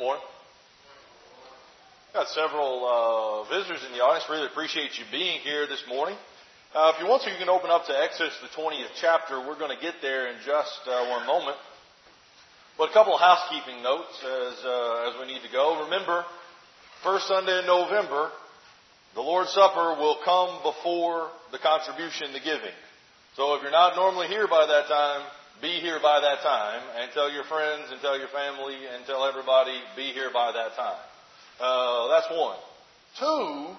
morning. Got several uh, visitors in the audience. Really appreciate you being here this morning. Uh, if you want to, you can open up to Exodus, the 20th chapter. We're going to get there in just uh, one moment. But a couple of housekeeping notes as, uh, as we need to go. Remember, first Sunday in November, the Lord's Supper will come before the contribution, the giving. So if you're not normally here by that time, be here by that time and tell your friends and tell your family and tell everybody be here by that time. Uh, that's one. Two,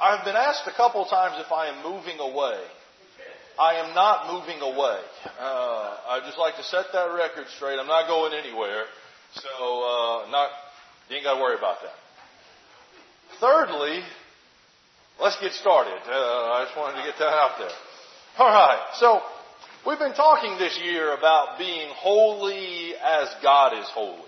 I've been asked a couple times if I am moving away. I am not moving away. Uh, I just like to set that record straight. I'm not going anywhere. So, uh, not, you ain't got to worry about that. Thirdly, let's get started. Uh, I just wanted to get that out there. All right. So, we've been talking this year about being holy as God is holy.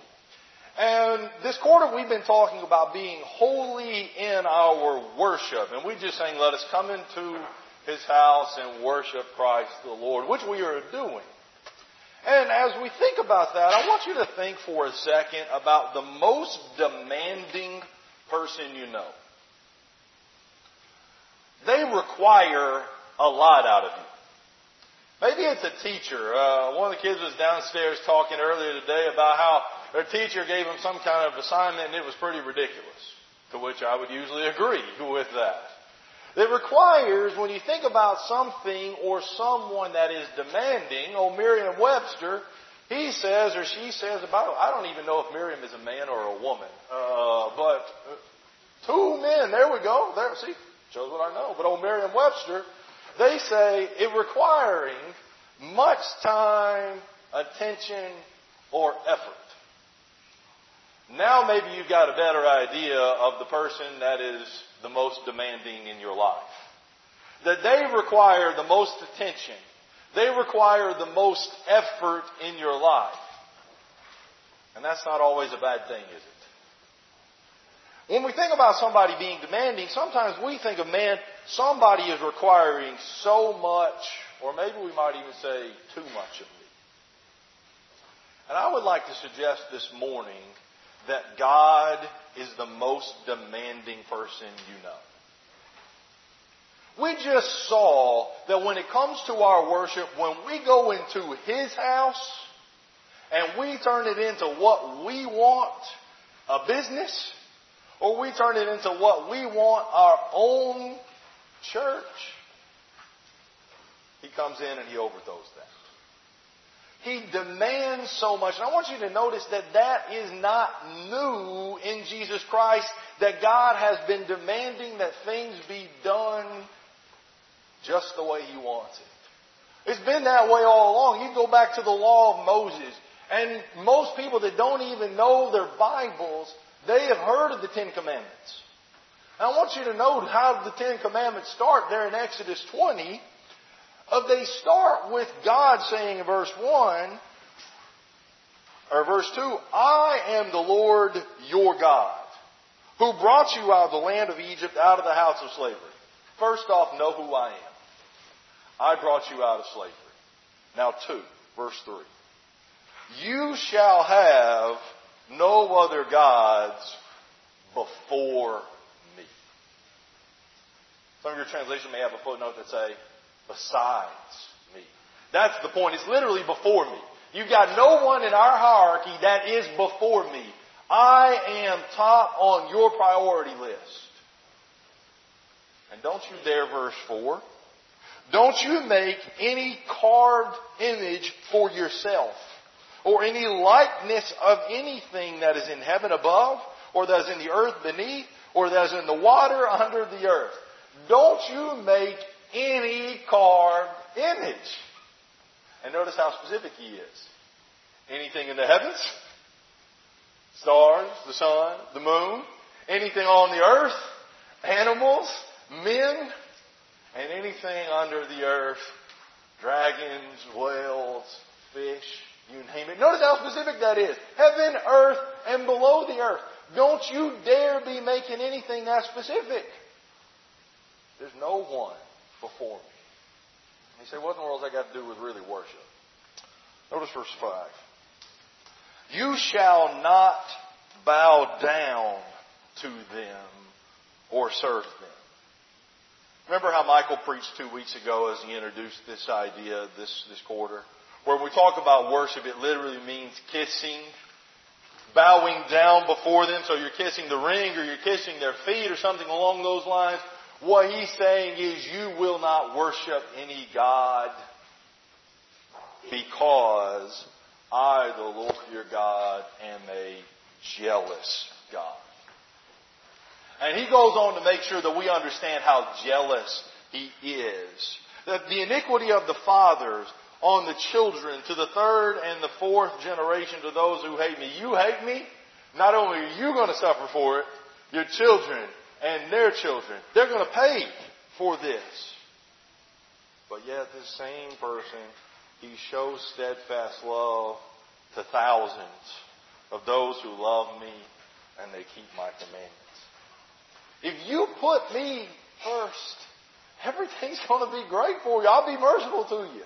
And this quarter we've been talking about being holy in our worship. And we're just saying, let us come into His house and worship Christ the Lord, which we are doing. And as we think about that, I want you to think for a second about the most demanding person you know. They require a lot out of you. Maybe it's a teacher. Uh, one of the kids was downstairs talking earlier today about how their teacher gave them some kind of assignment and it was pretty ridiculous. To which I would usually agree with that. It requires, when you think about something or someone that is demanding, old Merriam Webster, he says or she says about, I don't even know if Miriam is a man or a woman, uh, but two men, there we go, there, see, shows what I know. But old Merriam Webster, they say it requiring much time, attention, or effort. Now maybe you've got a better idea of the person that is the most demanding in your life. That they require the most attention. They require the most effort in your life. And that's not always a bad thing, is it? When we think about somebody being demanding, sometimes we think of, man, somebody is requiring so much, or maybe we might even say too much of me. And I would like to suggest this morning that God is the most demanding person you know. We just saw that when it comes to our worship, when we go into His house and we turn it into what we want, a business, or we turn it into what we want, our own church, He comes in and He overthrows that. He demands so much. And I want you to notice that that is not new in Jesus Christ, that God has been demanding that things be done just the way He wants it. It's been that way all along. You go back to the law of Moses, and most people that don't even know their Bibles, they have heard of the Ten Commandments. And I want you to note how the Ten Commandments start there in Exodus 20. Of they start with God saying in verse 1, or verse 2, I am the Lord your God, who brought you out of the land of Egypt, out of the house of slavery. First off, know who I am. I brought you out of slavery. Now, 2, verse 3. You shall have no other gods before me. Some of your translation may have a footnote that say, besides me. That's the point. It's literally before me. You've got no one in our hierarchy that is before me. I am top on your priority list. And don't you dare, verse 4, don't you make any carved image for yourself or any likeness of anything that is in heaven above or that is in the earth beneath or that is in the water under the earth. Don't you make any carved image. And notice how specific he is. Anything in the heavens, stars, the sun, the moon, anything on the earth, animals, men, and anything under the earth, dragons, whales, fish, you name it. Notice how specific that is. Heaven, earth, and below the earth. Don't you dare be making anything that specific. There's no one before me. You say, what in the world has that got to do with really worship? Notice verse 5. You shall not bow down to them or serve them. Remember how Michael preached two weeks ago as he introduced this idea this, this quarter? Where we talk about worship, it literally means kissing, bowing down before them. So you're kissing the ring or you're kissing their feet or something along those lines. What he's saying is you will not worship any God because I, the Lord your God, am a jealous God. And he goes on to make sure that we understand how jealous he is. That the iniquity of the fathers on the children to the third and the fourth generation to those who hate me. You hate me? Not only are you going to suffer for it, your children and their children, they're going to pay for this. But yet this same person, he shows steadfast love to thousands of those who love me and they keep my commandments. If you put me first, everything's going to be great for you. I'll be merciful to you.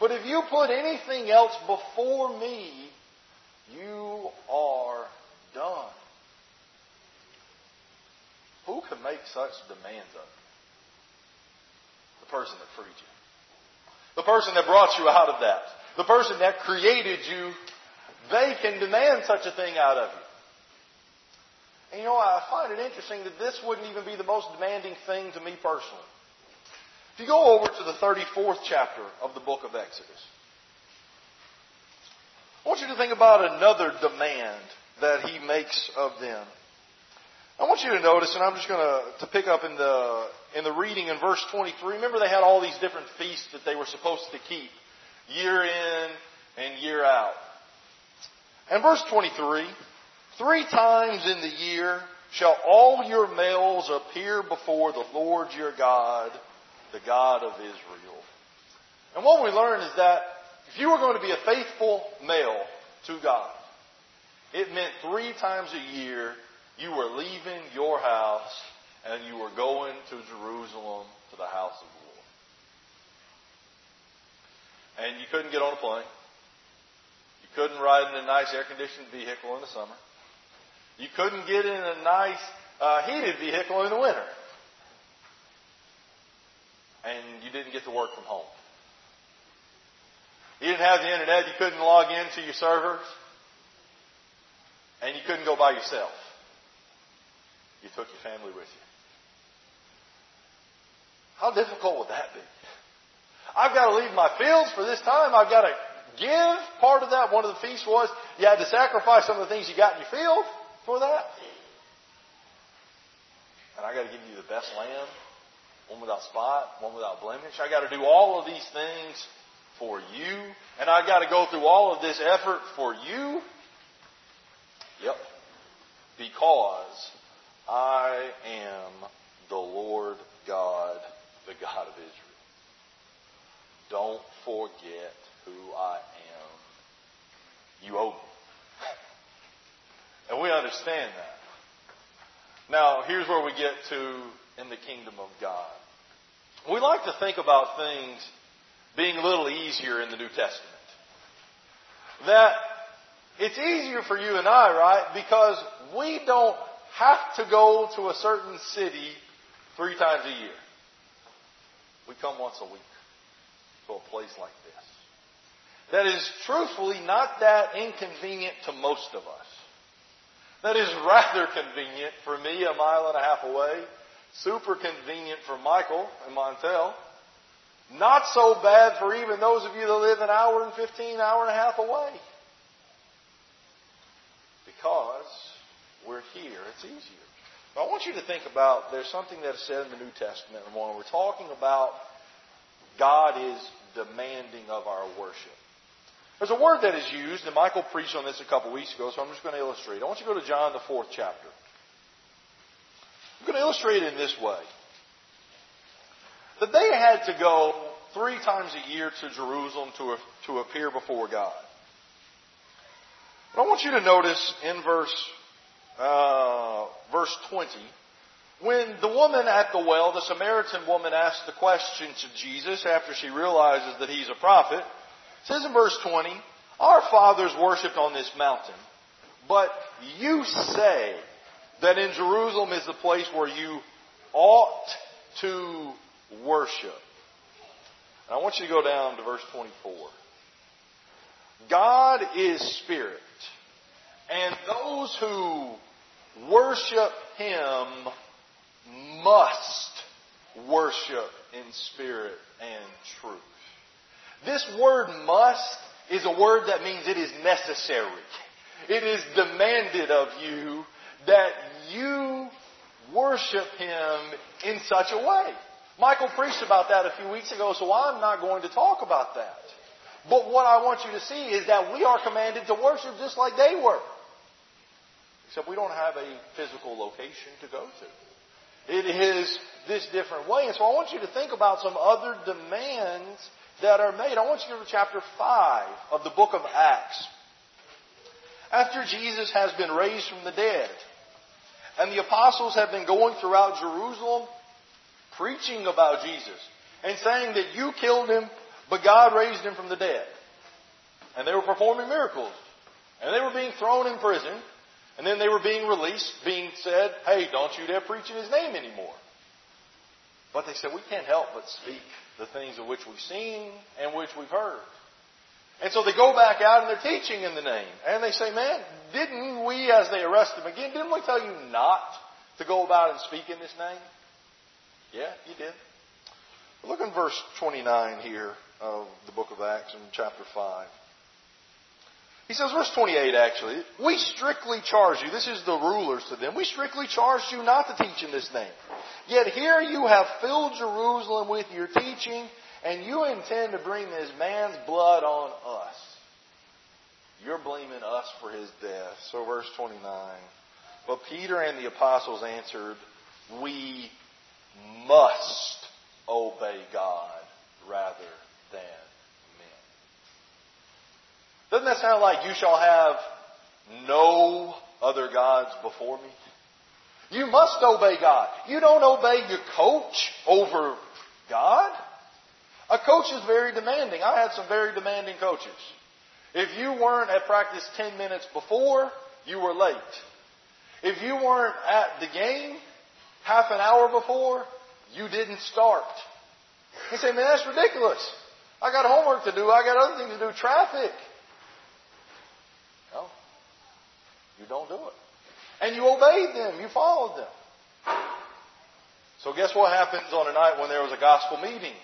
But if you put anything else before me, you are done. Who can make such demands of you? The person that freed you. The person that brought you out of that. The person that created you. They can demand such a thing out of you. And you know, I find it interesting that this wouldn't even be the most demanding thing to me personally. If you go over to the 34th chapter of the book of Exodus, I want you to think about another demand that he makes of them. I want you to notice, and I'm just going to, to pick up in the, in the reading in verse 23. Remember they had all these different feasts that they were supposed to keep year in and year out. And verse 23, Three times in the year shall all your males appear before the Lord your God, the God of Israel. And what we learn is that if you were going to be a faithful male to God, it meant three times a year you were leaving your house and you were going to Jerusalem to the house of the Lord. And you couldn't get on a plane. You couldn't ride in a nice air conditioned vehicle in the summer. You couldn't get in a nice uh, heated vehicle in the winter. And you didn't get to work from home. You didn't have the internet. You couldn't log into your servers. And you couldn't go by yourself. You took your family with you. How difficult would that be? I've got to leave my fields for this time. I've got to give part of that. One of the feasts was you had to sacrifice some of the things you got in your field for that. And I got to give you the best lamb, one without spot, one without blemish. I got to do all of these things for you. And I got to go through all of this effort for you. Yep. Because I am the Lord God, the God of Israel. Don't forget who I am. You owe me. And we understand that. Now, here's where we get to in the kingdom of God. We like to think about things being a little easier in the New Testament. That it's easier for you and I, right? Because we don't have to go to a certain city three times a year. We come once a week to a place like this. That is truthfully not that inconvenient to most of us. That is rather convenient for me a mile and a half away. Super convenient for Michael and Montel. Not so bad for even those of you that live an hour and 15, hour and a half away. Because we're here. It's easier. But I want you to think about there's something that is said in the New Testament and when we're talking about God is demanding of our worship. There's a word that is used, and Michael preached on this a couple weeks ago, so I'm just going to illustrate. I want you to go to John, the fourth chapter. I'm going to illustrate it in this way. That they had to go three times a year to Jerusalem to, to appear before God. But I want you to notice in verse, uh, verse 20, when the woman at the well, the Samaritan woman, asked the question to Jesus after she realizes that he's a prophet, says in verse 20, Our fathers worshipped on this mountain, but you say that in Jerusalem is the place where you ought to worship. And I want you to go down to verse 24. God is spirit, and those who worship Him must worship in spirit and truth. This word must is a word that means it is necessary. It is demanded of you that you worship Him in such a way. Michael preached about that a few weeks ago, so I'm not going to talk about that. But what I want you to see is that we are commanded to worship just like they were. Except we don't have a physical location to go to. It is this different way. And so I want you to think about some other demands that are made. I want you to go to chapter 5 of the book of Acts. After Jesus has been raised from the dead, and the apostles have been going throughout Jerusalem preaching about Jesus and saying that you killed him, but God raised him from the dead. And they were performing miracles. And they were being thrown in prison. And then they were being released, being said, hey, don't you dare preach in his name anymore. But they said, we can't help but speak the things of which we've seen and which we've heard. And so they go back out and they're teaching in the name. And they say, man, didn't we, as they arrest him again, didn't we tell you not to go about and speak in this name? Yeah, you did. Look in verse 29 here of the book of Acts in chapter 5. He says, verse 28 actually, we strictly charge you, this is the rulers to them, we strictly charge you not to teach in this name. Yet here you have filled Jerusalem with your teaching, and you intend to bring this man's blood on us. You're blaming us for his death. So verse 29. But Peter and the apostles answered, we must obey God rather than men. Doesn't that sound like you shall have no other gods before me? You must obey God. You don't obey your coach over God. A coach is very demanding. I had some very demanding coaches. If you weren't at practice 10 minutes before, you were late. If you weren't at the game half an hour before, you didn't start. You say, man, that's ridiculous. I got homework to do. I got other things to do. Traffic. No. You don't do it. And you obeyed them. You followed them. So guess what happens on a night when there was a gospel meeting?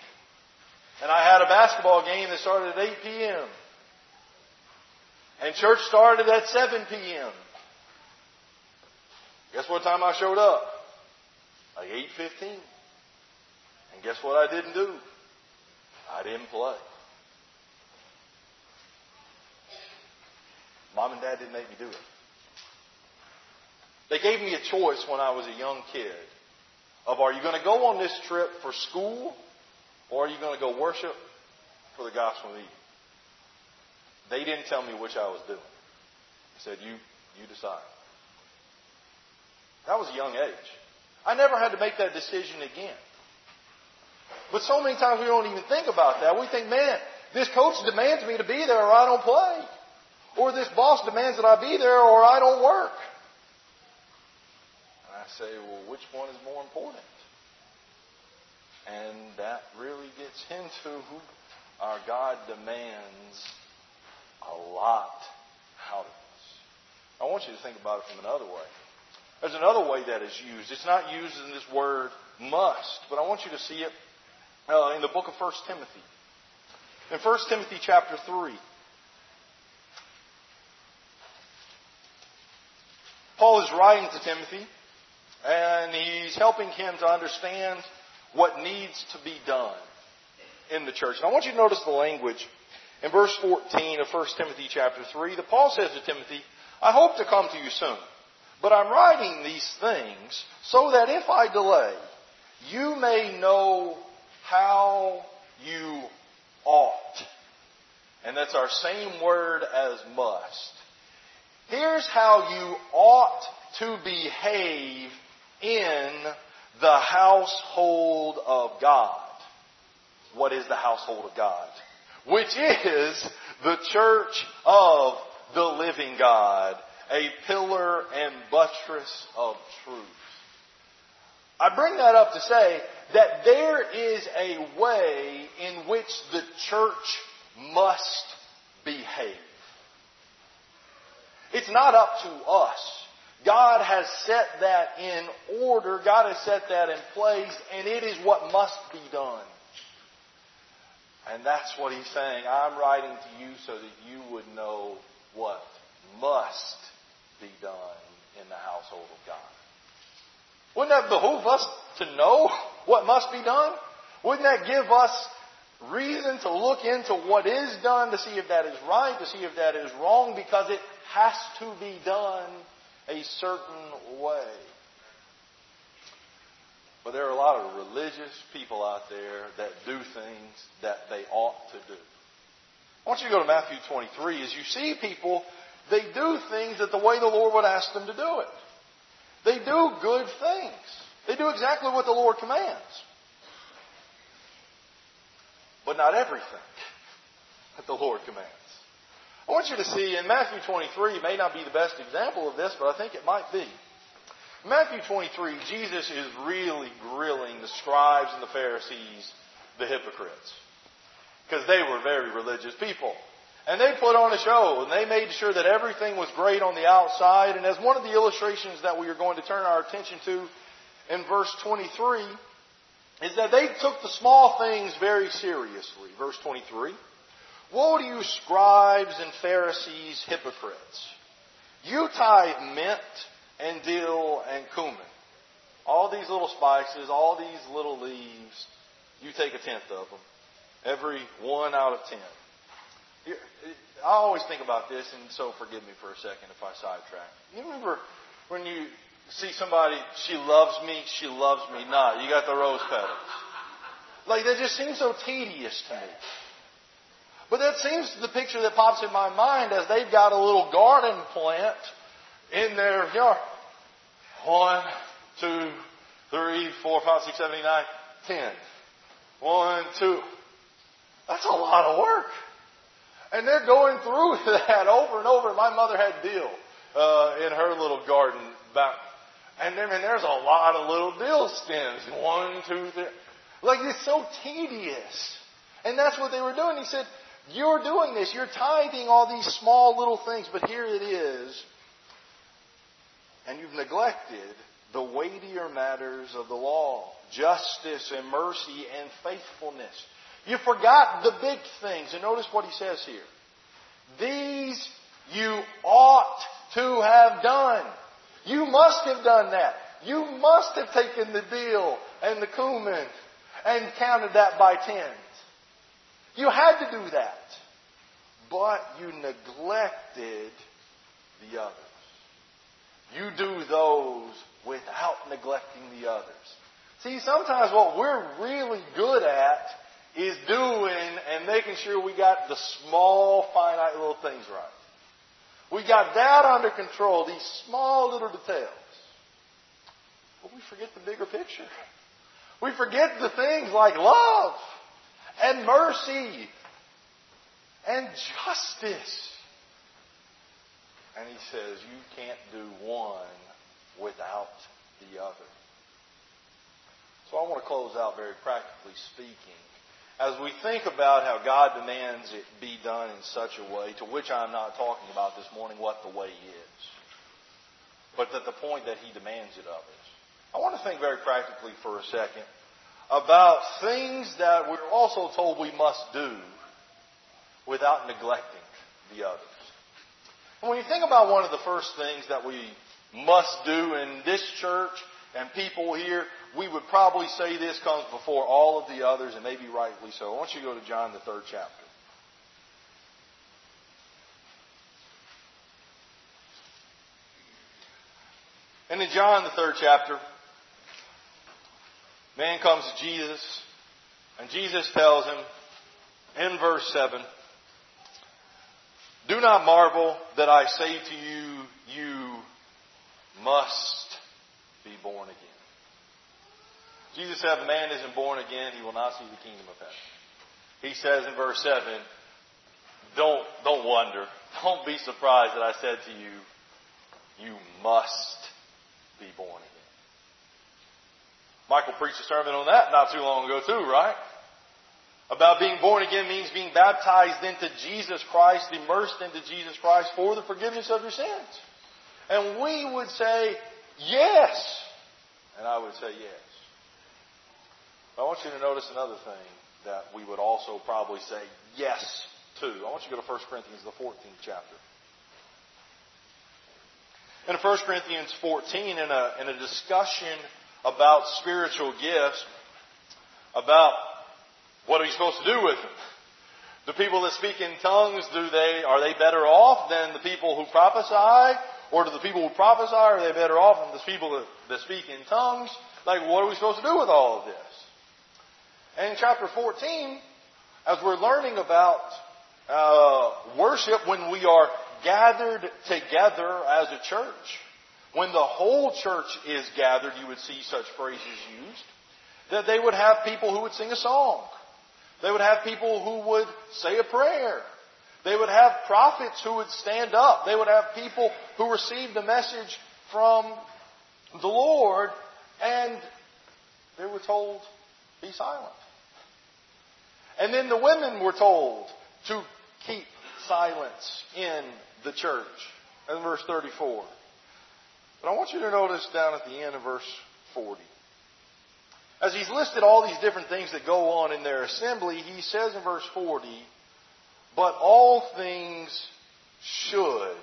And I had a basketball game that started at 8 p.m. And church started at 7 p.m. Guess what time I showed up? Like 8.15. And guess what I didn't do? I didn't play. Mom and dad didn't make me do it. They gave me a choice when I was a young kid of are you going to go on this trip for school or are you going to go worship for the gospel meeting? They didn't tell me which I was doing. They said, you, you decide. That was a young age. I never had to make that decision again. But so many times we don't even think about that. We think, man, this coach demands me to be there or I don't play. Or this boss demands that I be there or I don't work. And I say, well, which one is more important? And that really gets into our God demands a lot out of us. I want you to think about it from another way. There's another way that is used. It's not used in this word must, but I want you to see it uh, in the book of 1 Timothy. In 1 Timothy chapter 3. Paul is writing to Timothy, and he's helping him to understand what needs to be done in the church. And I want you to notice the language in verse 14 of 1 Timothy chapter 3. The Paul says to Timothy, I hope to come to you soon, but I'm writing these things so that if I delay, you may know how you ought. And that's our same word as must. Here's how you ought to behave in the household of God. What is the household of God? Which is the church of the living God a pillar and buttress of truth. I bring that up to say that there is a way in which the church must behave. It's not up to us. God has set that in order. God has set that in place, and it is what must be done. And that's what he's saying. I'm writing to you so that you would know what must be done in the household of God. Wouldn't that behoove us to know what must be done? Wouldn't that give us reason to look into what is done to see if that is right, to see if that is wrong, because it has to be done a certain way. But there are a lot of religious people out there that do things that they ought to do. I want you to go to Matthew 23. As you see people, they do things that the way the Lord would ask them to do it. They do good things. They do exactly what the Lord commands. But not everything that the Lord commands. I want you to see in Matthew 23, It may not be the best example of this, but I think it might be. Matthew 23, Jesus is really grilling the scribes and the Pharisees, the hypocrites. Because they were very religious people. And they put on a show, and they made sure that everything was great on the outside. And as one of the illustrations that we are going to turn our attention to in verse 23, is that they took the small things very seriously. Verse 23. Woe to you, scribes and Pharisees, hypocrites! You tithe mint and dill and cumin. All these little spices, all these little leaves, you take a tenth of them. Every one out of ten. I always think about this, and so forgive me for a second if I sidetrack. You remember when you see somebody, she loves me, she loves me not. You got the rose petals. Like, that just seems so tedious to me. But that seems the picture that pops in my mind as they've got a little garden plant in their yard. One, two, three, four, five, six, seven, eight, nine, ten. One, two. That's a lot of work. And they're going through that over and over. My mother had dill uh, in her little garden back. And then and there's a lot of little dill stems. One, two, three. Like it's so tedious. And that's what they were doing. He said, you're doing this. You're tithing all these small little things, but here it is. And you've neglected the weightier matters of the law justice and mercy and faithfulness. You forgot the big things. And notice what he says here. These you ought to have done. You must have done that. You must have taken the dill and the cumin and counted that by tens. You had to do that. But you neglected the others. You do those without neglecting the others. See, sometimes what we're really good at is doing and making sure we got the small, finite little things right. We got that under control, these small little details. But we forget the bigger picture. We forget the things like love and mercy and justice. And he says, you can't do one without the other. So I want to close out very practically speaking. As we think about how God demands it be done in such a way, to which I'm not talking about this morning what the way is, but that the point that He demands it of us. I want to think very practically for a second about things that we're also told we must do without neglecting the others. And when you think about one of the first things that we must do in this church and people here, we would probably say this comes before all of the others, and maybe rightly so. I want you to go to John, the third chapter. And in John, the third chapter, man comes to Jesus, and Jesus tells him in verse 7 Do not marvel that I say to you, you must be born again. Jesus said, if a man isn't born again, he will not see the kingdom of heaven. He says in verse 7, don't, don't wonder. Don't be surprised that I said to you, You must be born again. Michael preached a sermon on that not too long ago too, right? About being born again means being baptized into Jesus Christ, immersed into Jesus Christ for the forgiveness of your sins. And we would say, yes. And I would say yes. But I want you to notice another thing that we would also probably say yes to. I want you to go to 1 Corinthians, the 14th chapter. In 1 Corinthians 14, in a, in a discussion about spiritual gifts, about what are you supposed to do with them? The people that speak in tongues, do they, are they better off than the people who prophesy? Or do the people who prophesy, are they better off than the people that, that speak in tongues? Like, what are we supposed to do with all of this? And in chapter 14, as we're learning about uh, worship when we are gathered together as a church, when the whole church is gathered, you would see such phrases used, that they would have people who would sing a song. They would have people who would say a prayer. They would have prophets who would stand up. They would have people who received the message from the Lord and they were told, be silent. And then the women were told to keep silence in the church. In verse 34. But I want you to notice down at the end of verse 40. As he's listed all these different things that go on in their assembly, he says in verse 40, but all things should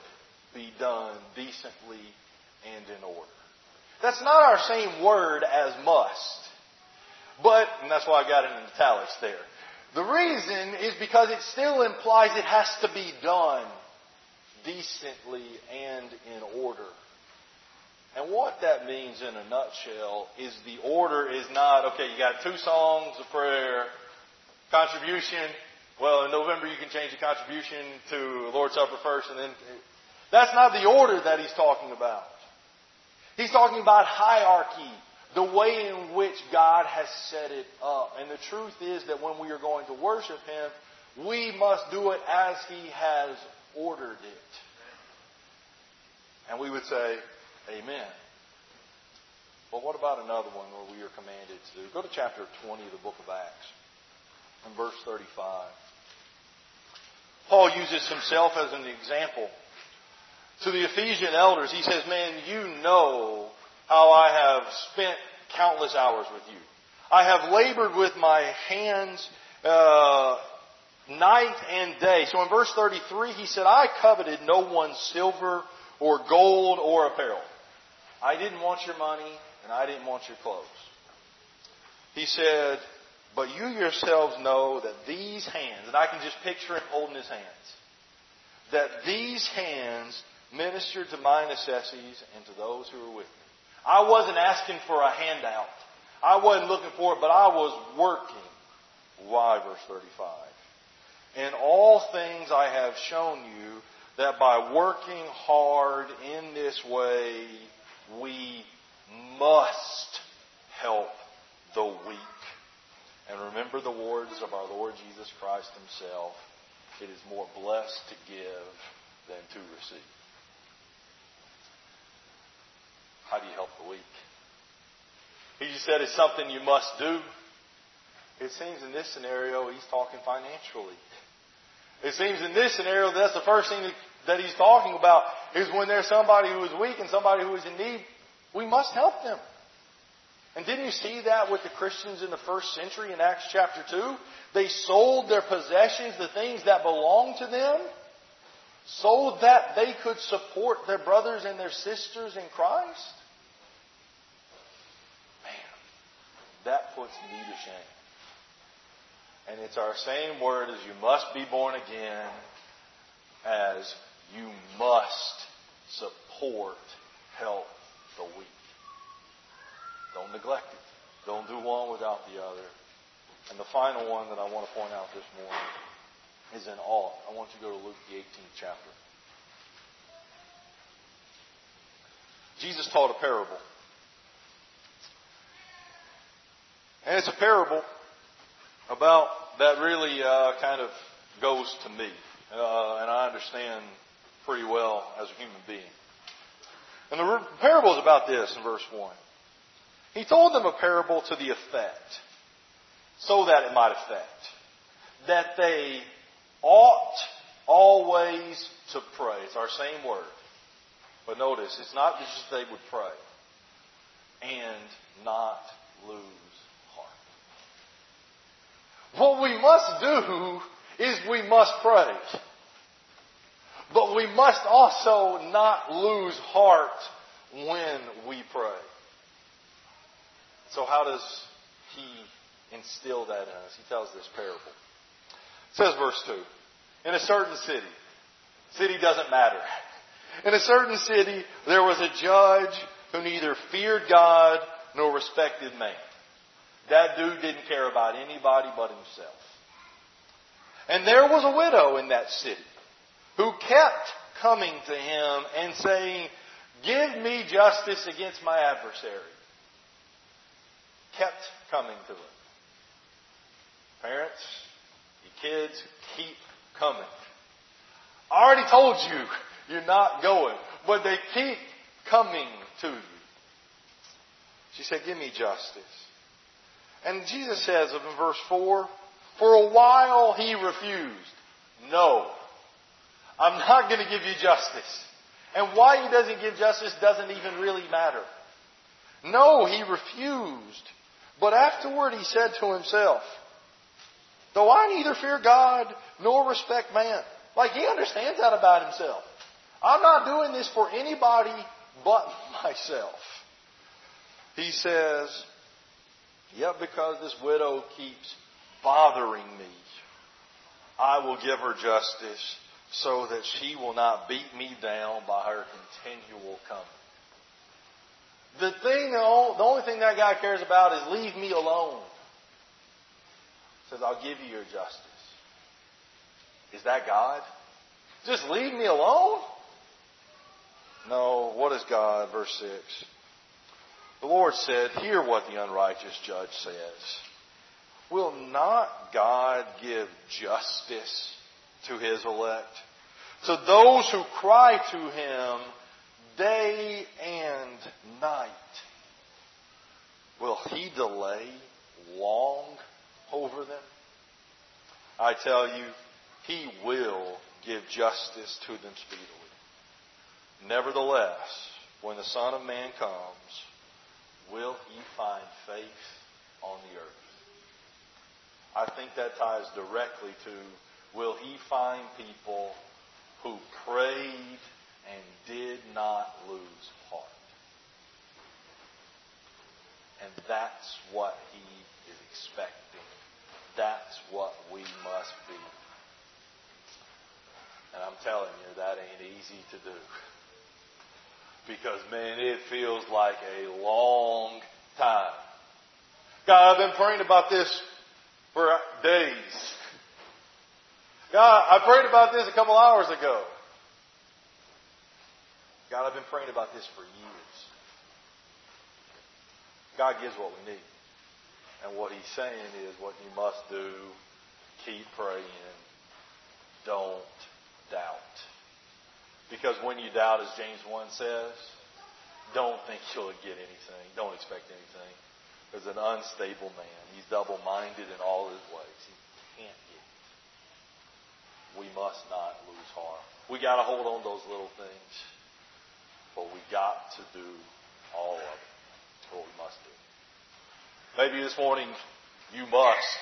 be done decently and in order. That's not our same word as must. But, and that's why I got it in italics there. The reason is because it still implies it has to be done decently and in order. And what that means in a nutshell is the order is not, okay, you got two songs of prayer, contribution. Well, in November you can change the contribution to Lord's Supper first and then. That's not the order that he's talking about. He's talking about hierarchy, the way in which God has set it up. And the truth is that when we are going to worship Him, we must do it as He has ordered it. And we would say, Amen. But what about another one where we are commanded to do? Go to chapter 20 of the book of Acts and verse 35. Paul uses himself as an example. To the Ephesian elders, he says, Man, you know how I have spent countless hours with you. I have labored with my hands uh, night and day. So in verse 33, he said, I coveted no one's silver or gold or apparel. I didn't want your money and I didn't want your clothes. He said, but you yourselves know that these hands, and I can just picture him holding his hands, that these hands ministered to my necessities and to those who were with me. I wasn't asking for a handout. I wasn't looking for it, but I was working. Why, verse 35? In all things I have shown you that by working hard in this way, we must help the weak. And remember the words of our Lord Jesus Christ Himself. It is more blessed to give than to receive. How do you help the weak? He just said it's something you must do. It seems in this scenario he's talking financially. It seems in this scenario that's the first thing that he's talking about is when there's somebody who is weak and somebody who is in need, we must help them. And didn't you see that with the Christians in the first century in Acts chapter 2? They sold their possessions, the things that belonged to them, so that they could support their brothers and their sisters in Christ? Man, that puts me to shame. And it's our same word as you must be born again, as you must support, help the weak. Don't neglect it. Don't do one without the other. And the final one that I want to point out this morning is in ought. I want you to go to Luke the 18th chapter. Jesus taught a parable. And it's a parable about that really uh, kind of goes to me. Uh, and I understand pretty well as a human being. And the parable is about this in verse 1. He told them a parable to the effect, so that it might affect, that they ought always to pray. It's our same word. But notice, it's not just they would pray and not lose heart. What we must do is we must pray. But we must also not lose heart when we pray. So how does he instill that in us? He tells this parable. It says verse 2. In a certain city, city doesn't matter. In a certain city, there was a judge who neither feared God nor respected man. That dude didn't care about anybody but himself. And there was a widow in that city who kept coming to him and saying, Give me justice against my adversary. Kept coming to him. Parents, you kids, keep coming. I already told you you're not going, but they keep coming to you. She said, Give me justice. And Jesus says in verse 4, For a while he refused. No. I'm not going to give you justice. And why he doesn't give justice doesn't even really matter. No, he refused. But afterward he said to himself, Though I neither fear God nor respect man. Like he understands that about himself. I'm not doing this for anybody but myself. He says, Yet because this widow keeps bothering me, I will give her justice so that she will not beat me down by her continual coming. The thing, the only thing that guy cares about is leave me alone. Says, I'll give you your justice. Is that God? Just leave me alone? No, what is God? Verse 6. The Lord said, Hear what the unrighteous judge says. Will not God give justice to his elect? To those who cry to him day and night. Will he delay long over them? I tell you, he will give justice to them speedily. Nevertheless, when the Son of Man comes, will he find faith on the earth? I think that ties directly to will he find people who prayed and did not lose heart? And that's what he is expecting. That's what we must be. And I'm telling you, that ain't easy to do. Because, man, it feels like a long time. God, I've been praying about this for days. God, I prayed about this a couple hours ago. God, I've been praying about this for years. God gives what we need. And what He's saying is what you must do, keep praying, don't doubt. Because when you doubt, as James 1 says, don't think you'll get anything. Don't expect anything. There's an unstable man. He's double minded in all his ways. He can't. We must not lose heart. We got to hold on to those little things. But we got to do all of it. What we must do. Maybe this morning you must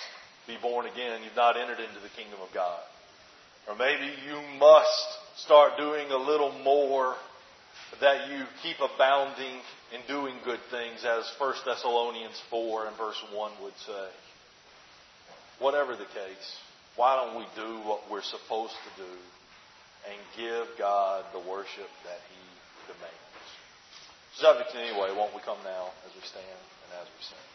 be born again. You've not entered into the kingdom of God. Or maybe you must start doing a little more that you keep abounding in doing good things as 1 Thessalonians 4 and verse 1 would say. Whatever the case, why don't we do what we're supposed to do and give God the worship that He demands? Subject anyway, won't we come now as we stand and as we sing?